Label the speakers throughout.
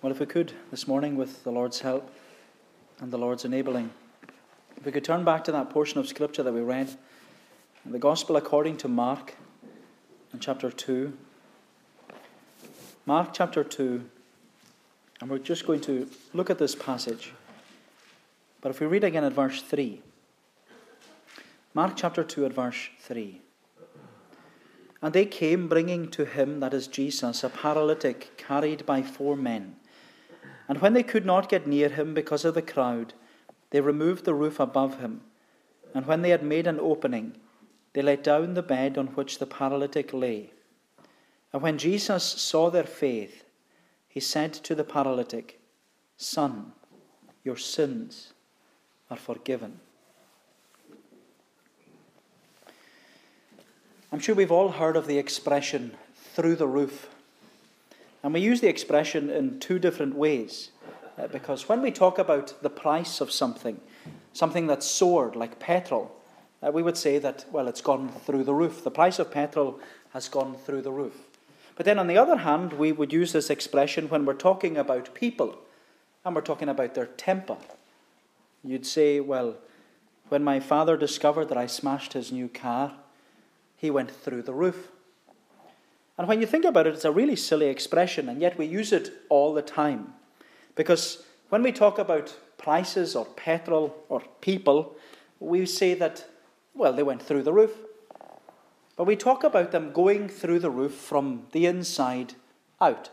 Speaker 1: Well, if we could this morning, with the Lord's help and the Lord's enabling, if we could turn back to that portion of Scripture that we read, the Gospel according to Mark, in chapter 2. Mark chapter 2, and we're just going to look at this passage. But if we read again at verse 3, Mark chapter 2 at verse 3. And they came bringing to him, that is Jesus, a paralytic carried by four men. And when they could not get near him because of the crowd, they removed the roof above him. And when they had made an opening, they let down the bed on which the paralytic lay. And when Jesus saw their faith, he said to the paralytic, Son, your sins are forgiven. I'm sure we've all heard of the expression through the roof. And we use the expression in two different ways. Uh, because when we talk about the price of something, something that's soared, like petrol, uh, we would say that, well, it's gone through the roof. The price of petrol has gone through the roof. But then on the other hand, we would use this expression when we're talking about people and we're talking about their temper. You'd say, well, when my father discovered that I smashed his new car, he went through the roof. And when you think about it, it's a really silly expression, and yet we use it all the time. Because when we talk about prices or petrol or people, we say that, well, they went through the roof. But we talk about them going through the roof from the inside out.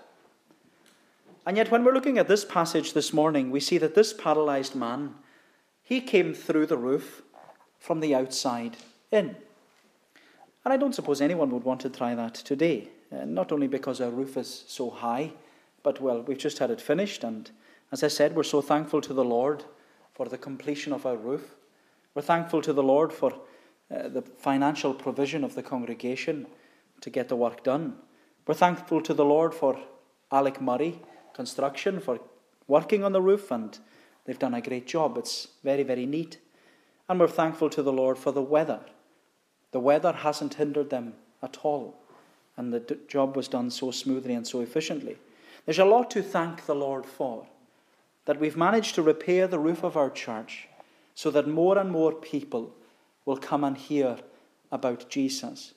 Speaker 1: And yet, when we're looking at this passage this morning, we see that this paralyzed man, he came through the roof from the outside in. And I don't suppose anyone would want to try that today. Uh, not only because our roof is so high, but well, we've just had it finished. And as I said, we're so thankful to the Lord for the completion of our roof. We're thankful to the Lord for uh, the financial provision of the congregation to get the work done. We're thankful to the Lord for Alec Murray Construction for working on the roof, and they've done a great job. It's very, very neat. And we're thankful to the Lord for the weather. The weather hasn't hindered them at all and the job was done so smoothly and so efficiently. There's a lot to thank the Lord for. That we've managed to repair the roof of our church so that more and more people will come and hear about Jesus.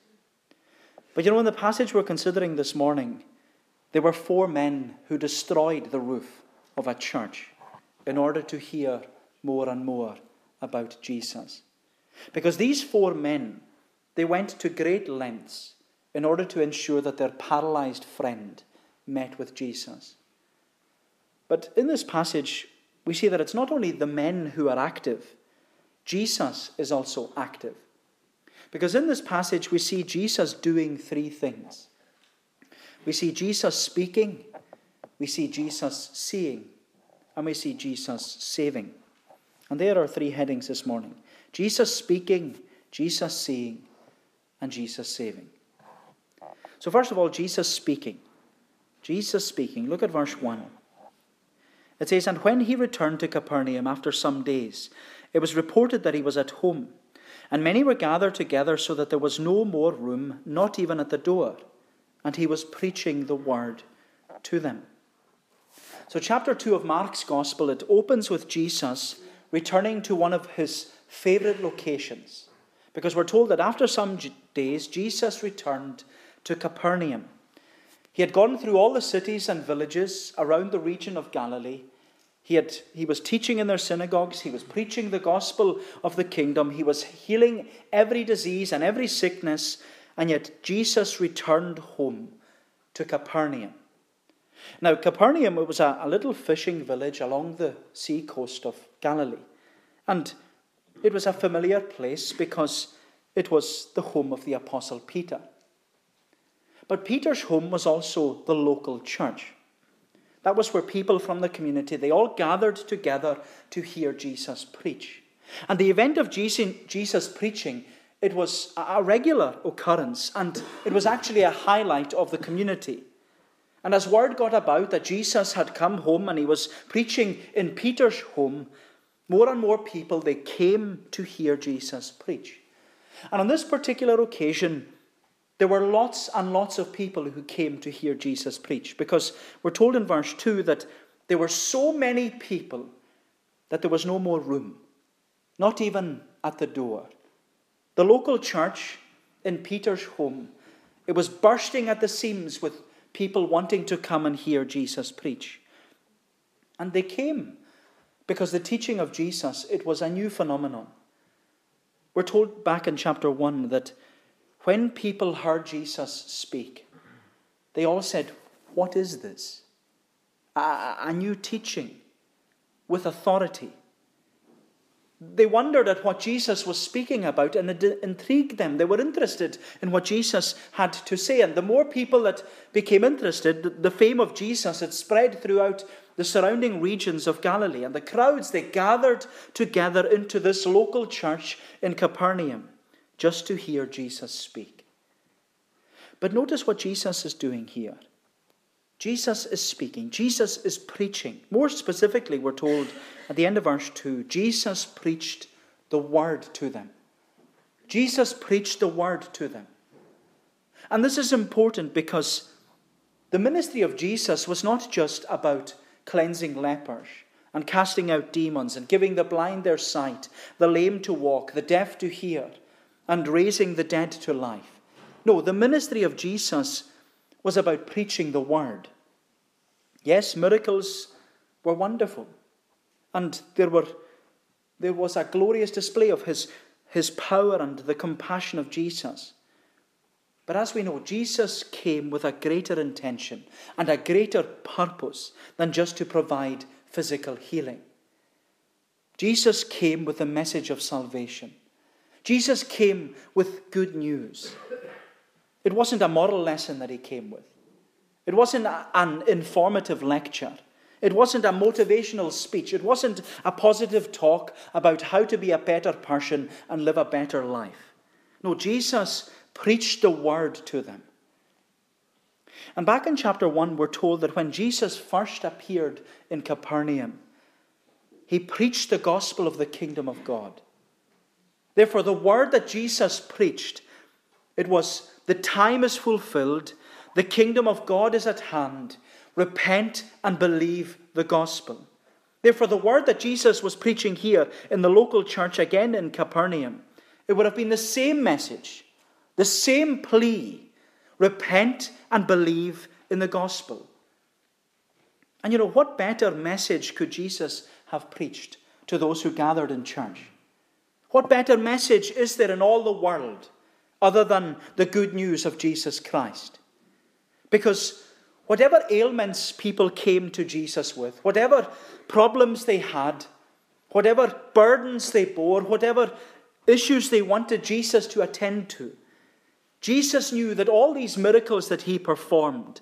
Speaker 1: But you know, in the passage we're considering this morning, there were four men who destroyed the roof of a church in order to hear more and more about Jesus. Because these four men, they went to great lengths in order to ensure that their paralyzed friend met with Jesus. But in this passage, we see that it's not only the men who are active, Jesus is also active. Because in this passage, we see Jesus doing three things we see Jesus speaking, we see Jesus seeing, and we see Jesus saving. And there are three headings this morning Jesus speaking, Jesus seeing, and Jesus saving. So, first of all, Jesus speaking. Jesus speaking. Look at verse 1. It says, And when he returned to Capernaum after some days, it was reported that he was at home. And many were gathered together so that there was no more room, not even at the door. And he was preaching the word to them. So, chapter 2 of Mark's Gospel, it opens with Jesus returning to one of his favorite locations. Because we're told that after some days, Jesus returned to Capernaum. He had gone through all the cities and villages around the region of Galilee. He, had, he was teaching in their synagogues. He was preaching the gospel of the kingdom. He was healing every disease and every sickness. And yet Jesus returned home to Capernaum. Now, Capernaum it was a, a little fishing village along the sea coast of Galilee. And it was a familiar place because it was the home of the Apostle Peter. But Peter's home was also the local church. That was where people from the community, they all gathered together to hear Jesus preach. And the event of Jesus preaching, it was a regular occurrence, and it was actually a highlight of the community. And as word got about that Jesus had come home and he was preaching in Peter's home, more and more people they came to hear Jesus preach. And on this particular occasion, there were lots and lots of people who came to hear Jesus preach because we're told in verse 2 that there were so many people that there was no more room, not even at the door. The local church in Peter's home, it was bursting at the seams with people wanting to come and hear Jesus preach. And they came because the teaching of Jesus, it was a new phenomenon. We're told back in chapter 1 that when people heard Jesus speak, they all said, What is this? A, a new teaching with authority. They wondered at what Jesus was speaking about and it intrigued them. They were interested in what Jesus had to say. And the more people that became interested, the fame of Jesus had spread throughout the surrounding regions of Galilee. And the crowds, they gathered together into this local church in Capernaum just to hear Jesus speak. But notice what Jesus is doing here. Jesus is speaking, Jesus is preaching. More specifically, we're told at the end of verse 2 Jesus preached the word to them. Jesus preached the word to them. And this is important because the ministry of Jesus was not just about cleansing lepers and casting out demons and giving the blind their sight, the lame to walk, the deaf to hear, and raising the dead to life. No, the ministry of Jesus was about preaching the word. Yes, miracles were wonderful, and there, were, there was a glorious display of his, his power and the compassion of Jesus. But as we know, Jesus came with a greater intention and a greater purpose than just to provide physical healing. Jesus came with a message of salvation. Jesus came with good news. It wasn't a moral lesson that he came with, it wasn't an informative lecture. It wasn't a motivational speech. It wasn't a positive talk about how to be a better person and live a better life. No, Jesus preached the word to them. And back in chapter 1, we're told that when Jesus first appeared in Capernaum, he preached the gospel of the kingdom of God. Therefore, the word that Jesus preached, it was the time is fulfilled, the kingdom of God is at hand. Repent and believe the gospel. Therefore, the word that Jesus was preaching here in the local church again in Capernaum, it would have been the same message, the same plea repent and believe in the gospel. And you know, what better message could Jesus have preached to those who gathered in church? What better message is there in all the world other than the good news of Jesus Christ? Because whatever ailments people came to Jesus with, whatever problems they had, whatever burdens they bore, whatever issues they wanted Jesus to attend to, Jesus knew that all these miracles that he performed,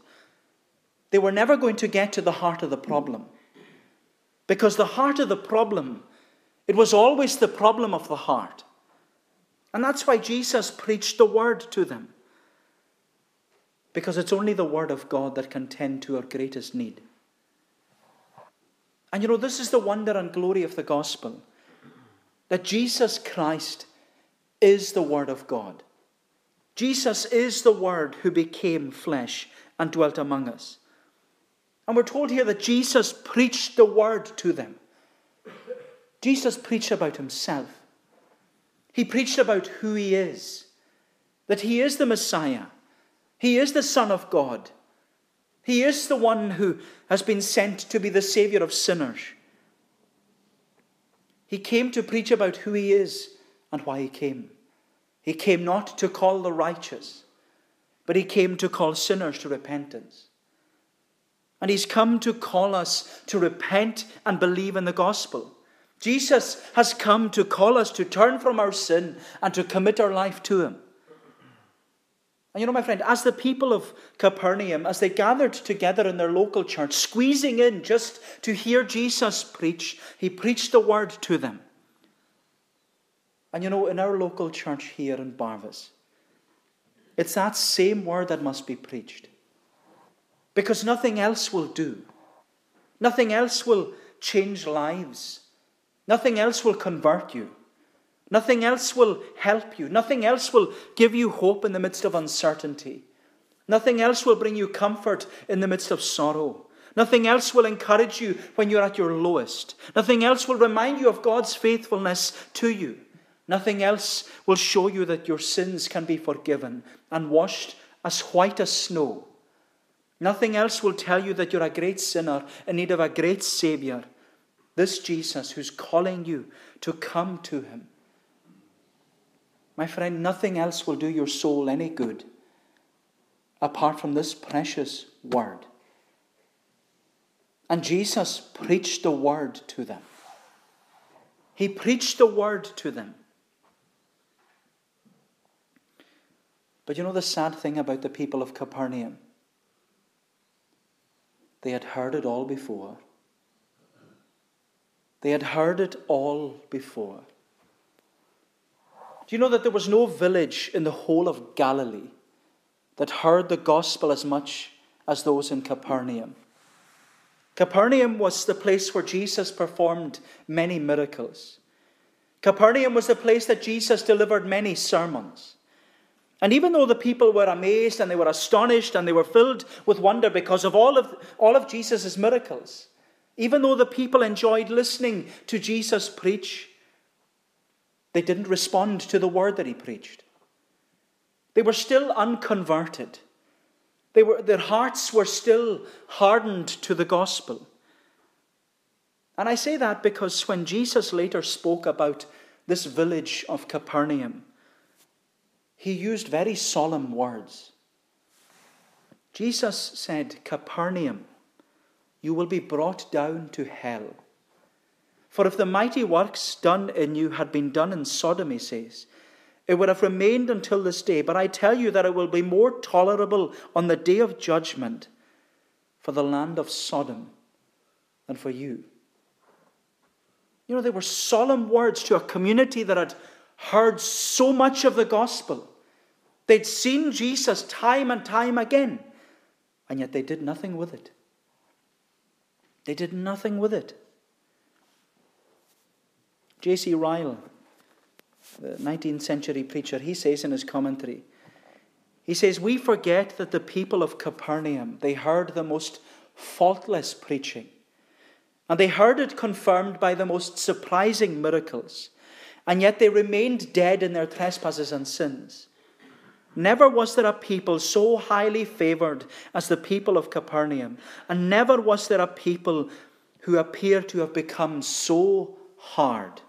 Speaker 1: they were never going to get to the heart of the problem. Because the heart of the problem it was always the problem of the heart. And that's why Jesus preached the word to them. Because it's only the word of God that can tend to our greatest need. And you know, this is the wonder and glory of the gospel that Jesus Christ is the word of God. Jesus is the word who became flesh and dwelt among us. And we're told here that Jesus preached the word to them. Jesus preached about himself. He preached about who he is, that he is the Messiah, he is the Son of God, he is the one who has been sent to be the Savior of sinners. He came to preach about who he is and why he came. He came not to call the righteous, but he came to call sinners to repentance. And he's come to call us to repent and believe in the gospel. Jesus has come to call us to turn from our sin and to commit our life to Him. And you know, my friend, as the people of Capernaum, as they gathered together in their local church, squeezing in just to hear Jesus preach, He preached the word to them. And you know, in our local church here in Barvas, it's that same word that must be preached. Because nothing else will do. Nothing else will change lives. Nothing else will convert you. Nothing else will help you. Nothing else will give you hope in the midst of uncertainty. Nothing else will bring you comfort in the midst of sorrow. Nothing else will encourage you when you're at your lowest. Nothing else will remind you of God's faithfulness to you. Nothing else will show you that your sins can be forgiven and washed as white as snow. Nothing else will tell you that you're a great sinner in need of a great Savior. This Jesus who's calling you to come to Him. My friend, nothing else will do your soul any good apart from this precious word. And Jesus preached the word to them. He preached the word to them. But you know the sad thing about the people of Capernaum? They had heard it all before. They had heard it all before. Do you know that there was no village in the whole of Galilee that heard the gospel as much as those in Capernaum? Capernaum was the place where Jesus performed many miracles. Capernaum was the place that Jesus delivered many sermons. And even though the people were amazed and they were astonished and they were filled with wonder because of all of, all of Jesus' miracles, even though the people enjoyed listening to Jesus preach, they didn't respond to the word that he preached. They were still unconverted. They were, their hearts were still hardened to the gospel. And I say that because when Jesus later spoke about this village of Capernaum, he used very solemn words. Jesus said, Capernaum, you will be brought down to hell. For if the mighty works done in you had been done in Sodom, he says, it would have remained until this day. But I tell you that it will be more tolerable on the day of judgment for the land of Sodom than for you. You know, they were solemn words to a community that had heard so much of the gospel. They'd seen Jesus time and time again, and yet they did nothing with it. They did nothing with it. J.C. Ryle, the 19th century preacher, he says in his commentary, he says, We forget that the people of Capernaum, they heard the most faultless preaching. And they heard it confirmed by the most surprising miracles. And yet they remained dead in their trespasses and sins. Never was there a people so highly favored as the people of Capernaum. And never was there a people who appear to have become so hard.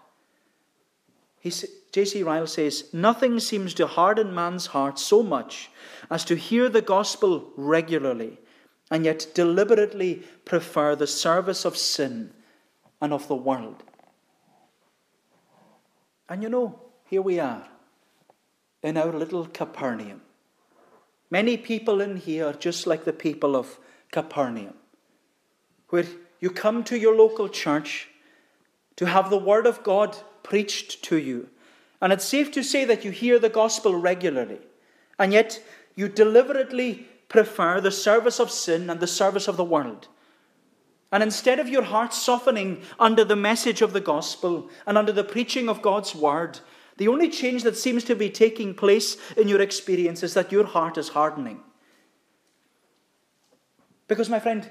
Speaker 1: J.C. Ryle says, Nothing seems to harden man's heart so much as to hear the gospel regularly and yet deliberately prefer the service of sin and of the world. And you know, here we are in our little Capernaum. Many people in here, are just like the people of Capernaum, where you come to your local church to have the Word of God preached to you. And it's safe to say that you hear the gospel regularly, and yet you deliberately prefer the service of sin and the service of the world. And instead of your heart softening under the message of the gospel and under the preaching of God's word, the only change that seems to be taking place in your experience is that your heart is hardening. Because, my friend,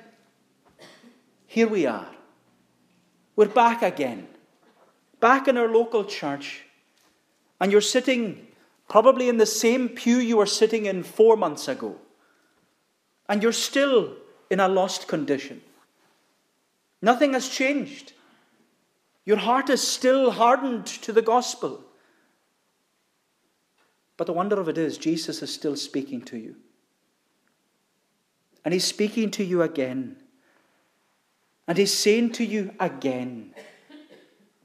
Speaker 1: here we are. We're back again back in our local church, and you're sitting probably in the same pew you were sitting in four months ago, and you're still in a lost condition. Nothing has changed. Your heart is still hardened to the gospel. But the wonder of it is, Jesus is still speaking to you. And He's speaking to you again. And He's saying to you again,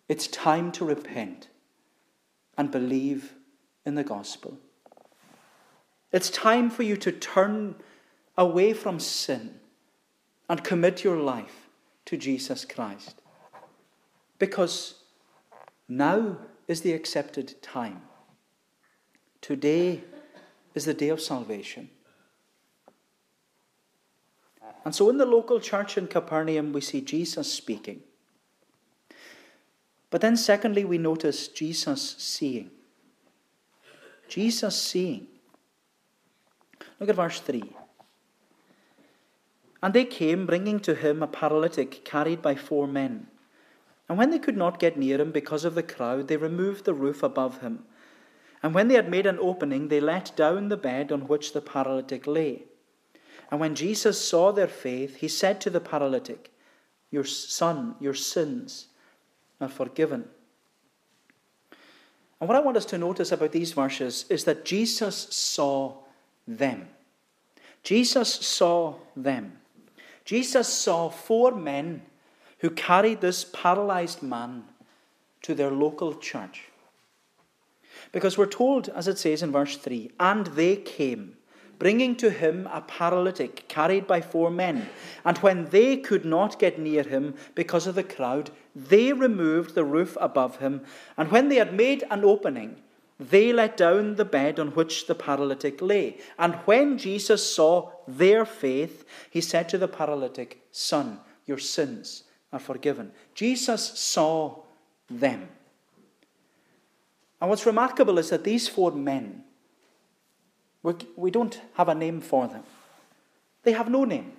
Speaker 1: it's time to repent and believe in the gospel. It's time for you to turn away from sin and commit your life to Jesus Christ. Because now is the accepted time. Today is the day of salvation. And so in the local church in Capernaum, we see Jesus speaking. But then, secondly, we notice Jesus seeing. Jesus seeing. Look at verse 3. And they came, bringing to him a paralytic carried by four men. And when they could not get near him because of the crowd, they removed the roof above him. And when they had made an opening, they let down the bed on which the paralytic lay. And when Jesus saw their faith, he said to the paralytic, Your son, your sins are forgiven. And what I want us to notice about these verses is that Jesus saw them. Jesus saw them. Jesus saw four men who carried this paralyzed man to their local church. Because we're told, as it says in verse 3, and they came, bringing to him a paralytic carried by four men. And when they could not get near him because of the crowd, they removed the roof above him. And when they had made an opening, they let down the bed on which the paralytic lay. And when Jesus saw their faith, he said to the paralytic, Son, your sins are forgiven. Jesus saw them. And what's remarkable is that these four men, we don't have a name for them. They have no name.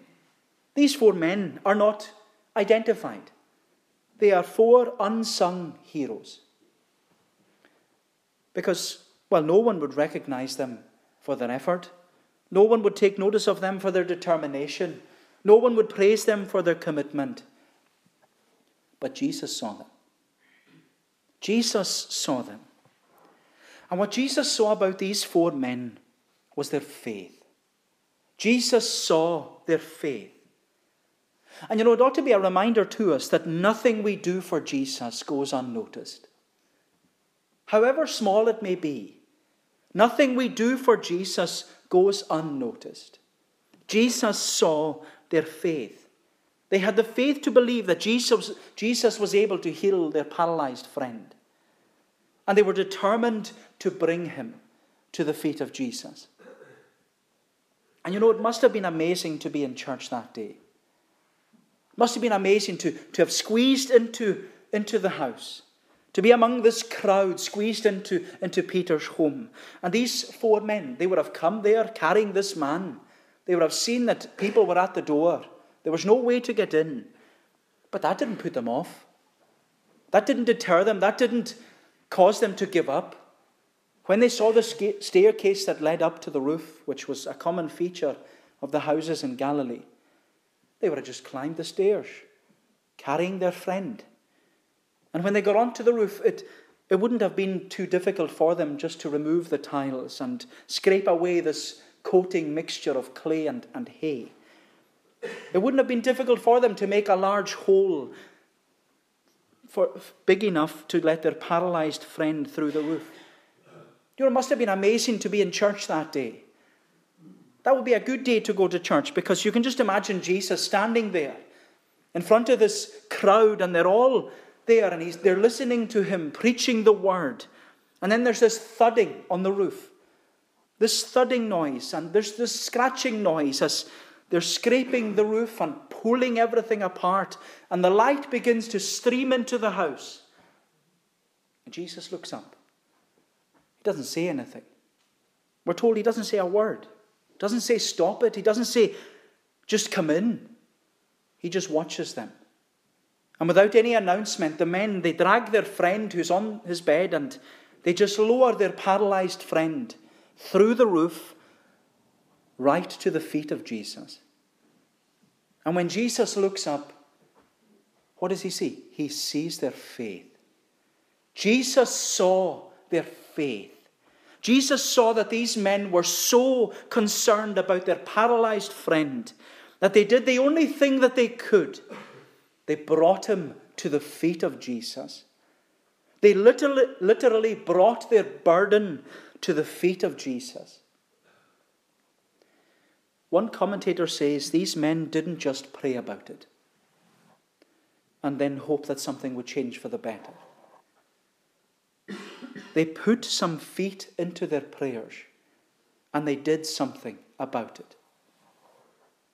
Speaker 1: These four men are not identified. They are four unsung heroes. Because, well, no one would recognize them for their effort. No one would take notice of them for their determination. No one would praise them for their commitment. But Jesus saw them. Jesus saw them. And what Jesus saw about these four men was their faith. Jesus saw their faith. And you know, it ought to be a reminder to us that nothing we do for Jesus goes unnoticed however small it may be. Nothing we do for Jesus goes unnoticed. Jesus saw their faith. They had the faith to believe that Jesus, Jesus was able to heal their paralyzed friend. And they were determined to bring him to the feet of Jesus. And you know, it must have been amazing to be in church that day. It must have been amazing to, to have squeezed into, into the house to be among this crowd squeezed into, into Peter's home. And these four men, they would have come there carrying this man. They would have seen that people were at the door. There was no way to get in. But that didn't put them off. That didn't deter them. That didn't cause them to give up. When they saw the staircase that led up to the roof, which was a common feature of the houses in Galilee, they would have just climbed the stairs, carrying their friend. And when they got onto the roof, it, it wouldn't have been too difficult for them just to remove the tiles and scrape away this coating mixture of clay and, and hay. It wouldn't have been difficult for them to make a large hole for, big enough to let their paralyzed friend through the roof. You know, it must have been amazing to be in church that day. That would be a good day to go to church because you can just imagine Jesus standing there in front of this crowd and they're all there and he's, they're listening to him preaching the word. And then there's this thudding on the roof, this thudding noise, and there's this scratching noise as they're scraping the roof and pulling everything apart. And the light begins to stream into the house. And Jesus looks up. He doesn't say anything. We're told he doesn't say a word. He doesn't say stop it. He doesn't say just come in. He just watches them. And without any announcement, the men, they drag their friend who's on his bed and they just lower their paralyzed friend through the roof right to the feet of Jesus. And when Jesus looks up, what does he see? He sees their faith. Jesus saw their faith. Jesus saw that these men were so concerned about their paralyzed friend that they did the only thing that they could they brought him to the feet of Jesus. They literally, literally brought their burden to the feet of Jesus. One commentator says these men didn't just pray about it and then hope that something would change for the better. They put some feet into their prayers and they did something about it.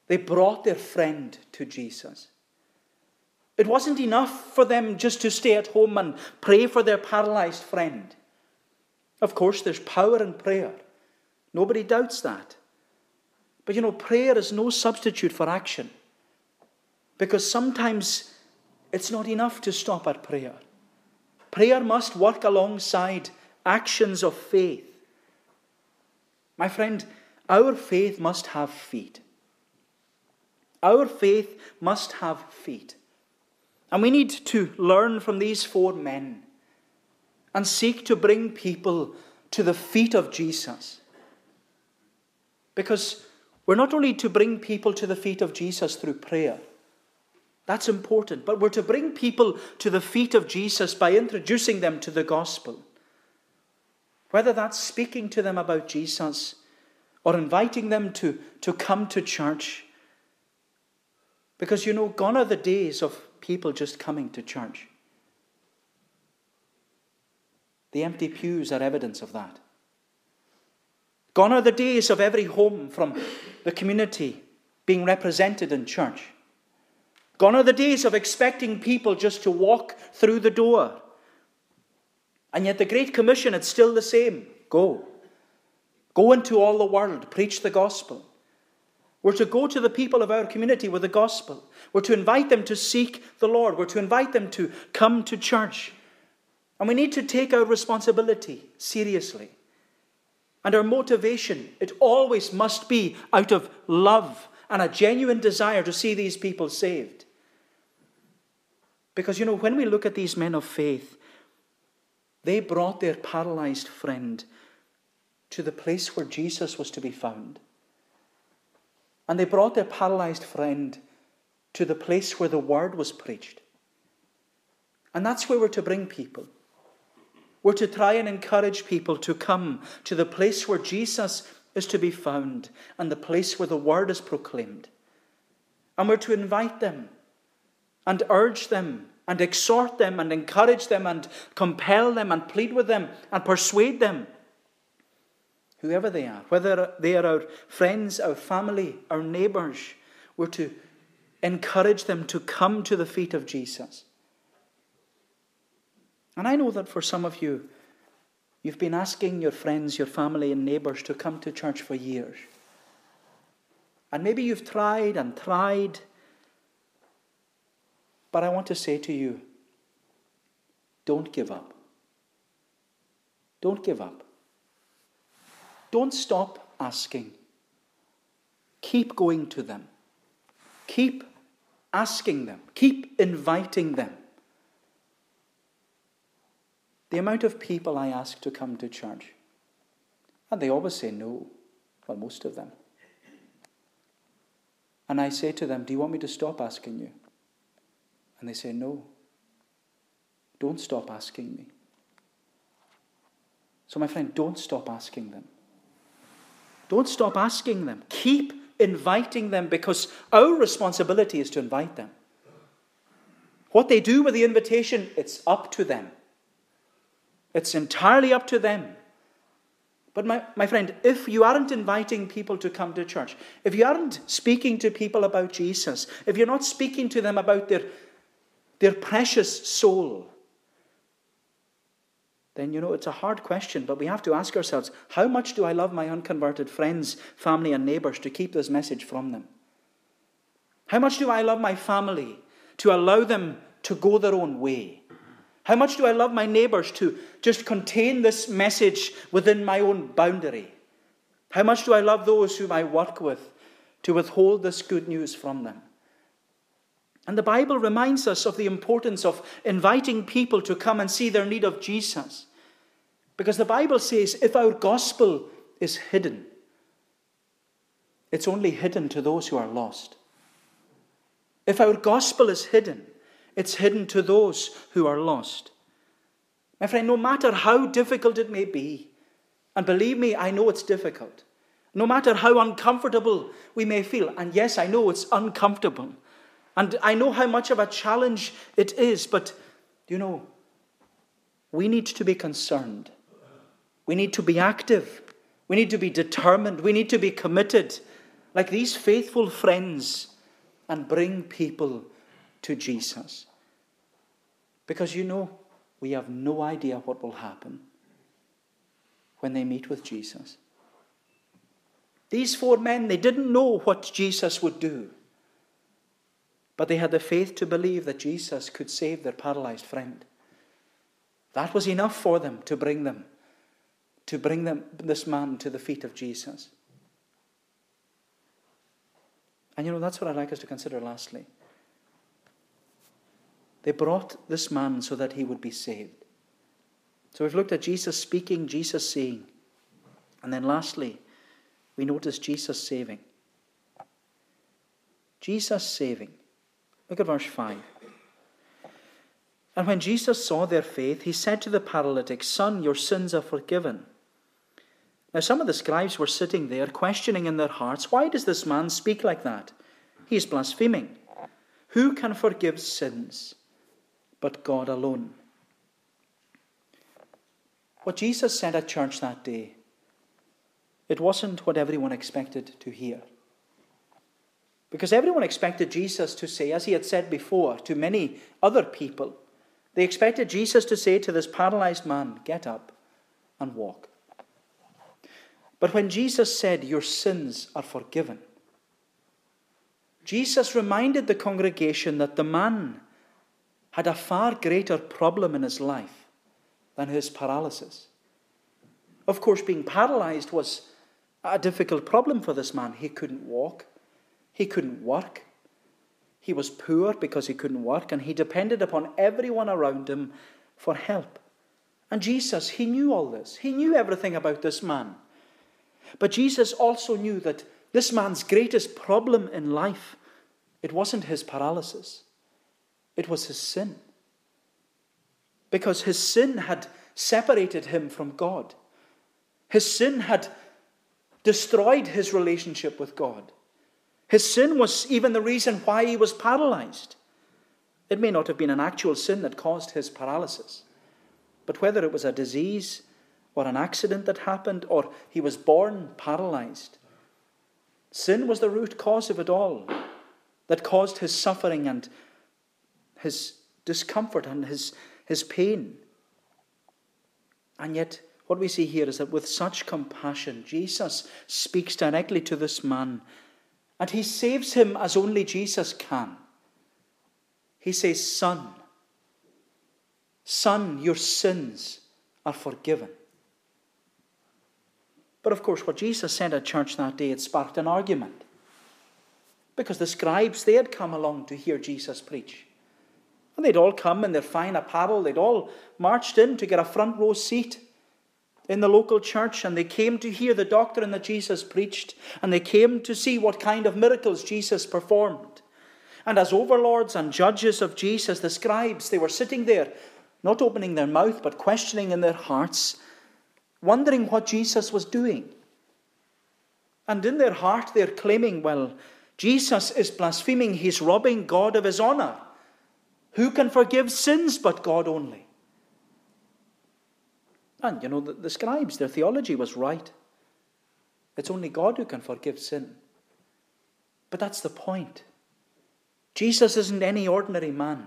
Speaker 1: They brought their friend to Jesus. It wasn't enough for them just to stay at home and pray for their paralyzed friend. Of course, there's power in prayer. Nobody doubts that. But you know, prayer is no substitute for action. Because sometimes it's not enough to stop at prayer. Prayer must work alongside actions of faith. My friend, our faith must have feet. Our faith must have feet. And we need to learn from these four men and seek to bring people to the feet of Jesus. Because we're not only to bring people to the feet of Jesus through prayer, that's important, but we're to bring people to the feet of Jesus by introducing them to the gospel. Whether that's speaking to them about Jesus or inviting them to, to come to church. Because you know, gone are the days of people just coming to church. The empty pews are evidence of that. Gone are the days of every home from the community being represented in church. Gone are the days of expecting people just to walk through the door. And yet, the Great Commission, it's still the same go. Go into all the world, preach the gospel. We're to go to the people of our community with the gospel. We're to invite them to seek the Lord. We're to invite them to come to church. And we need to take our responsibility seriously. And our motivation, it always must be out of love and a genuine desire to see these people saved. Because, you know, when we look at these men of faith, they brought their paralyzed friend to the place where Jesus was to be found. And they brought their paralyzed friend to the place where the word was preached. And that's where we're to bring people. We're to try and encourage people to come to the place where Jesus is to be found and the place where the word is proclaimed. And we're to invite them and urge them and exhort them and encourage them and compel them and plead with them and persuade them whoever they are, whether they are our friends, our family, our neighbours, we're to encourage them to come to the feet of Jesus. And I know that for some of you, you've been asking your friends, your family, and neighbours to come to church for years. And maybe you've tried and tried. But I want to say to you don't give up. Don't give up. Don't stop asking. Keep going to them. Keep asking them. Keep inviting them. The amount of people I ask to come to church, and they always say no. Well, most of them. And I say to them, Do you want me to stop asking you? And they say, No. Don't stop asking me. So, my friend, don't stop asking them. Don't stop asking them. Keep inviting them because our responsibility is to invite them. What they do with the invitation, it's up to them. It's entirely up to them. But, my, my friend, if you aren't inviting people to come to church, if you aren't speaking to people about Jesus, if you're not speaking to them about their, their precious soul, then you know it's a hard question, but we have to ask ourselves how much do I love my unconverted friends, family, and neighbours to keep this message from them? How much do I love my family to allow them to go their own way? How much do I love my neighbours to just contain this message within my own boundary? How much do I love those whom I work with to withhold this good news from them? And the Bible reminds us of the importance of inviting people to come and see their need of Jesus. Because the Bible says if our gospel is hidden, it's only hidden to those who are lost. If our gospel is hidden, it's hidden to those who are lost. My friend, no matter how difficult it may be, and believe me, I know it's difficult, no matter how uncomfortable we may feel, and yes, I know it's uncomfortable, and I know how much of a challenge it is, but you know, we need to be concerned we need to be active. We need to be determined. We need to be committed, like these faithful friends, and bring people to Jesus. Because you know, we have no idea what will happen when they meet with Jesus. These four men, they didn't know what Jesus would do. But they had the faith to believe that Jesus could save their paralyzed friend. That was enough for them to bring them, to bring them, this man to the feet of Jesus. And you know, that's what I'd like us to consider lastly. They brought this man so that he would be saved. So we've looked at Jesus speaking, Jesus saying. And then lastly, we notice Jesus saving. Jesus saving. Look at verse 5. And when Jesus saw their faith, he said to the paralytic, Son, your sins are forgiven. Now, some of the scribes were sitting there, questioning in their hearts, Why does this man speak like that? He is blaspheming. Who can forgive sins but God alone? What Jesus said at church that day, it wasn't what everyone expected to hear. Because everyone expected Jesus to say, as he had said before to many other people, they expected Jesus to say to this paralyzed man, Get up and walk. But when Jesus said, Your sins are forgiven, Jesus reminded the congregation that the man had a far greater problem in his life than his paralysis. Of course, being paralyzed was a difficult problem for this man. He couldn't walk, he couldn't work. He was poor because he couldn't work, and he depended upon everyone around him for help. And Jesus, he knew all this. He knew everything about this man. But Jesus also knew that this man's greatest problem in life, it wasn't his paralysis, it was his sin because his sin had separated him from God. His sin had destroyed his relationship with God. His sin was even the reason why he was paralyzed. It may not have been an actual sin that caused his paralysis, but whether it was a disease or an accident that happened or he was born paralyzed, sin was the root cause of it all that caused his suffering and his discomfort and his his pain. And yet, what we see here is that with such compassion, Jesus speaks directly to this man and he saves him as only Jesus can. He says, Son, Son, your sins are forgiven. But of course, what Jesus said at church that day, it sparked an argument. Because the scribes, they had come along to hear Jesus preach. And they'd all come in their fine apparel, they'd all marched in to get a front row seat in the local church, and they came to hear the doctrine that Jesus preached, and they came to see what kind of miracles Jesus performed. And as overlords and judges of Jesus, the scribes, they were sitting there, not opening their mouth, but questioning in their hearts, wondering what Jesus was doing. And in their heart, they're claiming, well, Jesus is blaspheming, he's robbing God of his honor. Who can forgive sins but God only? And you know, the, the scribes, their theology was right. It's only God who can forgive sin. But that's the point. Jesus isn't any ordinary man.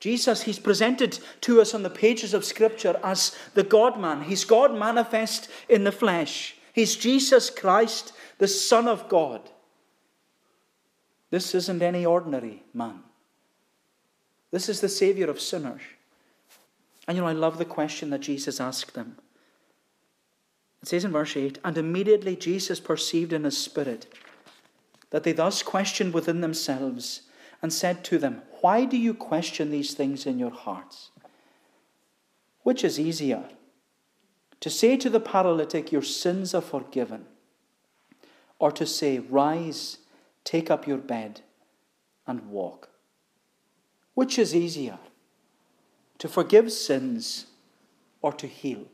Speaker 1: Jesus, he's presented to us on the pages of Scripture as the God man. He's God manifest in the flesh. He's Jesus Christ, the Son of God. This isn't any ordinary man. This is the Savior of sinners. And you know, I love the question that Jesus asked them. It says in verse 8 And immediately Jesus perceived in his spirit that they thus questioned within themselves and said to them, Why do you question these things in your hearts? Which is easier? To say to the paralytic, Your sins are forgiven, or to say, Rise, take up your bed, and walk? Which is easier, to forgive sins or to heal?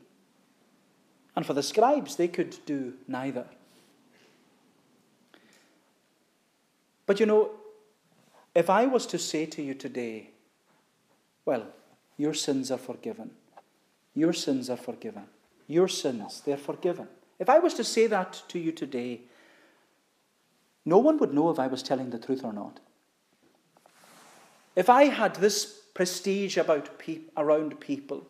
Speaker 1: And for the scribes, they could do neither. But you know, if I was to say to you today, well, your sins are forgiven, your sins are forgiven, your sins, they're forgiven. If I was to say that to you today, no one would know if I was telling the truth or not. If I had this prestige about pe- around people,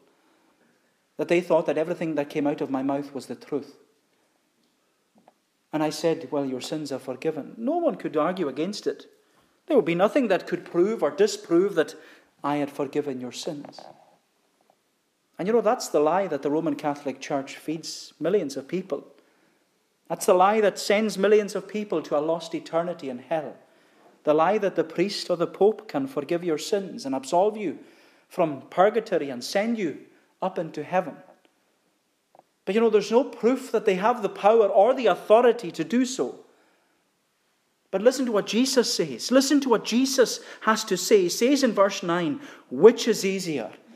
Speaker 1: that they thought that everything that came out of my mouth was the truth, and I said, Well, your sins are forgiven, no one could argue against it. There would be nothing that could prove or disprove that I had forgiven your sins. And you know, that's the lie that the Roman Catholic Church feeds millions of people. That's the lie that sends millions of people to a lost eternity in hell. The lie that the priest or the pope can forgive your sins and absolve you from purgatory and send you up into heaven. But you know, there's no proof that they have the power or the authority to do so. But listen to what Jesus says. Listen to what Jesus has to say. He says in verse 9, which is easier?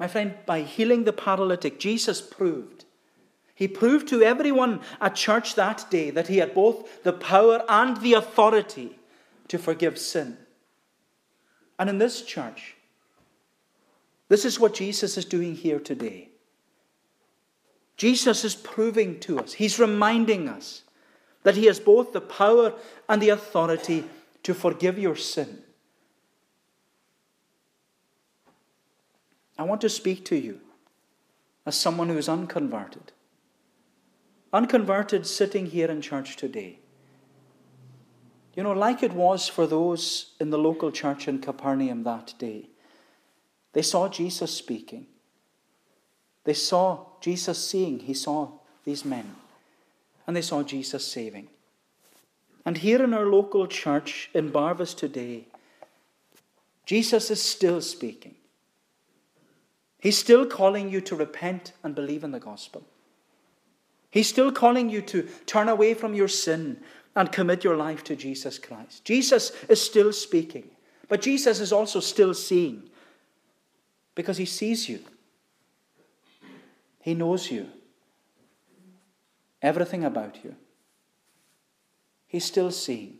Speaker 1: My friend, by healing the paralytic, Jesus proved. He proved to everyone at church that day that he had both the power and the authority to forgive sin. And in this church, this is what Jesus is doing here today. Jesus is proving to us, he's reminding us that he has both the power and the authority to forgive your sin. I want to speak to you as someone who is unconverted. Unconverted sitting here in church today. You know, like it was for those in the local church in Capernaum that day, they saw Jesus speaking. They saw Jesus seeing. He saw these men. And they saw Jesus saving. And here in our local church in Barvas today, Jesus is still speaking. He's still calling you to repent and believe in the gospel. He's still calling you to turn away from your sin and commit your life to Jesus Christ. Jesus is still speaking, but Jesus is also still seeing because he sees you, he knows you, everything about you. He's still seeing.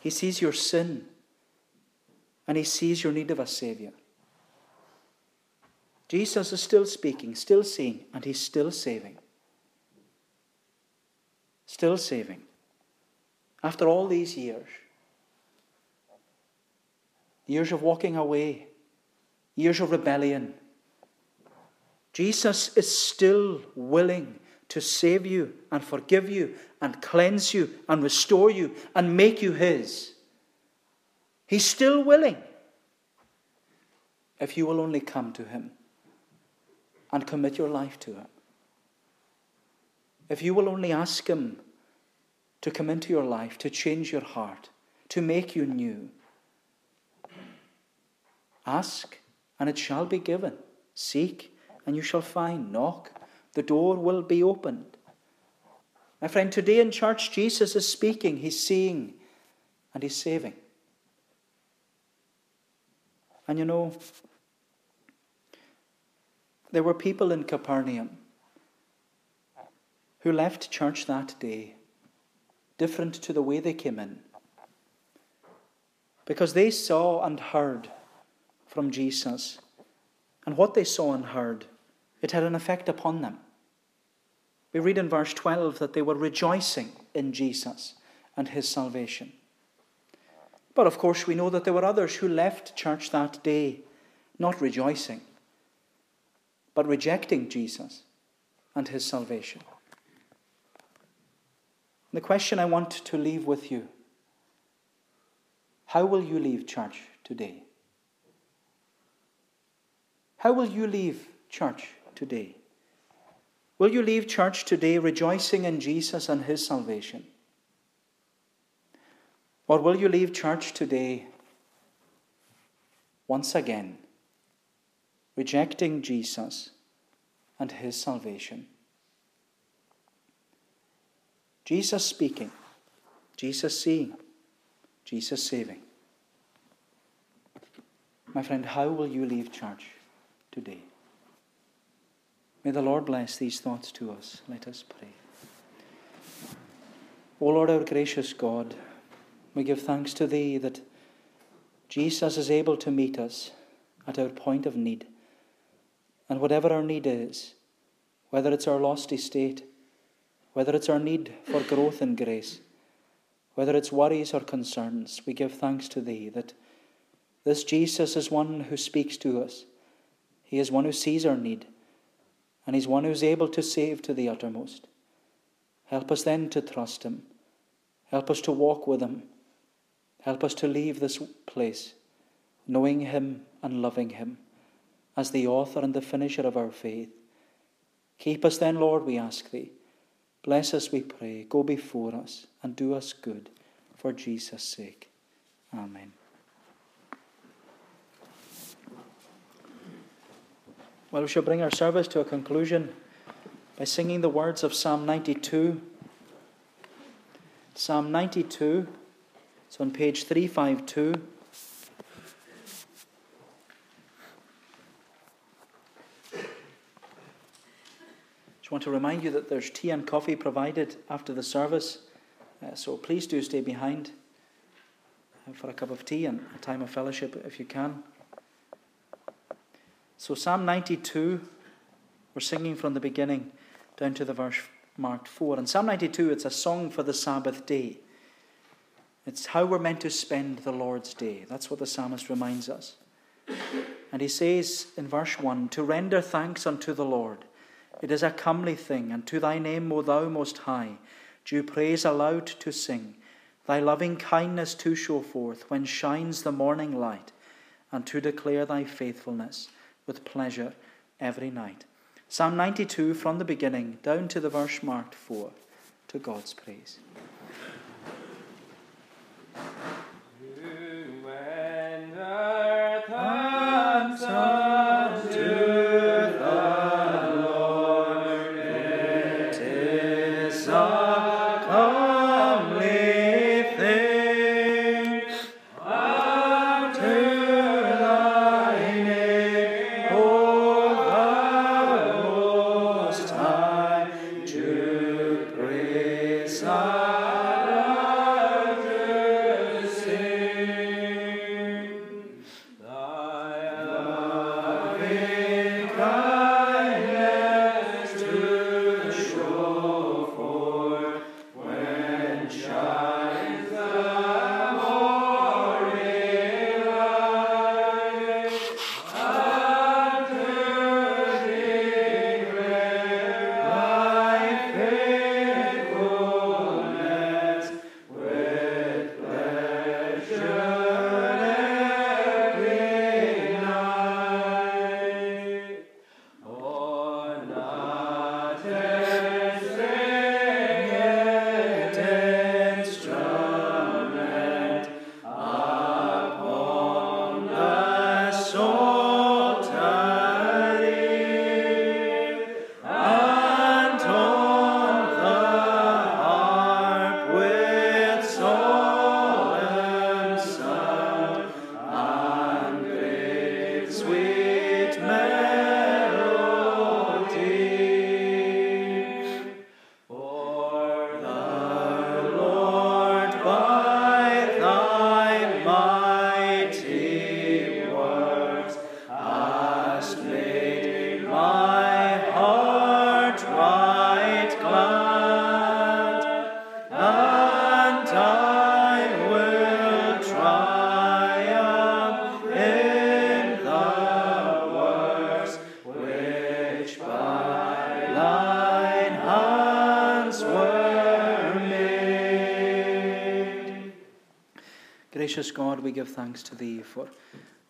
Speaker 1: He sees your sin and he sees your need of a Savior. Jesus is still speaking, still seeing, and he's still saving. Still saving. After all these years, years of walking away, years of rebellion, Jesus is still willing to save you and forgive you and cleanse you and restore you and make you His. He's still willing if you will only come to Him and commit your life to Him. If you will only ask Him to come into your life, to change your heart, to make you new, ask and it shall be given. Seek and you shall find. Knock, the door will be opened. My friend, today in church, Jesus is speaking, He's seeing, and He's saving. And you know, there were people in Capernaum who left church that day different to the way they came in because they saw and heard from Jesus. And what they saw and heard, it had an effect upon them. We read in verse 12 that they were rejoicing in Jesus and his salvation. But of course, we know that there were others who left church that day not rejoicing but rejecting Jesus and his salvation. The question I want to leave with you how will you leave church today? How will you leave church today? Will you leave church today rejoicing in Jesus and his salvation? Or will you leave church today once again rejecting Jesus and his salvation. Jesus speaking, Jesus seeing, Jesus saving. My friend, how will you leave church today? May the Lord bless these thoughts to us. Let us pray. O Lord, our gracious God, we give thanks to Thee that Jesus is able to meet us at our point of need. And whatever our need is, whether it's our lost estate, whether it's our need for growth in grace, whether it's worries or concerns, we give thanks to Thee that this Jesus is one who speaks to us. He is one who sees our need, and He's one who's able to save to the uttermost. Help us then to trust Him. Help us to walk with Him. Help us to leave this place knowing Him and loving Him as the author and the finisher of our faith. Keep us then, Lord, we ask Thee. Bless us, we pray. Go before us and do us good for Jesus' sake. Amen. Well, we shall bring our service to a conclusion by singing the words of Psalm 92. Psalm 92, it's on page 352. To remind you that there's tea and coffee provided after the service, uh, so please do stay behind uh, for a cup of tea and a time of fellowship if you can. So, Psalm 92, we're singing from the beginning down to the verse marked 4. And Psalm 92, it's a song for the Sabbath day. It's how we're meant to spend the Lord's day. That's what the psalmist reminds us. And he says in verse 1 To render thanks unto the Lord it is a comely thing, and to thy name, O thou most high, due praise aloud to sing, thy loving kindness to show forth when shines the morning light, and to declare thy faithfulness with pleasure every night. Psalm 92 from the beginning down to the verse marked 4 to God's praise. Gracious God, we give thanks to Thee for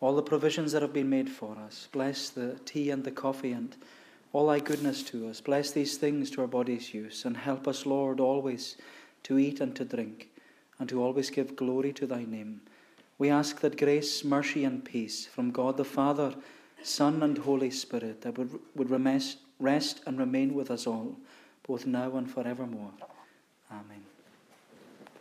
Speaker 1: all the provisions that have been made for us. Bless the tea and the coffee and all Thy goodness to us. Bless these things to our body's use and help us, Lord, always to eat and to drink and to always give glory to Thy name. We ask that grace, mercy, and peace from God the Father, Son, and Holy Spirit that would, would rest and remain with us all, both now and forevermore.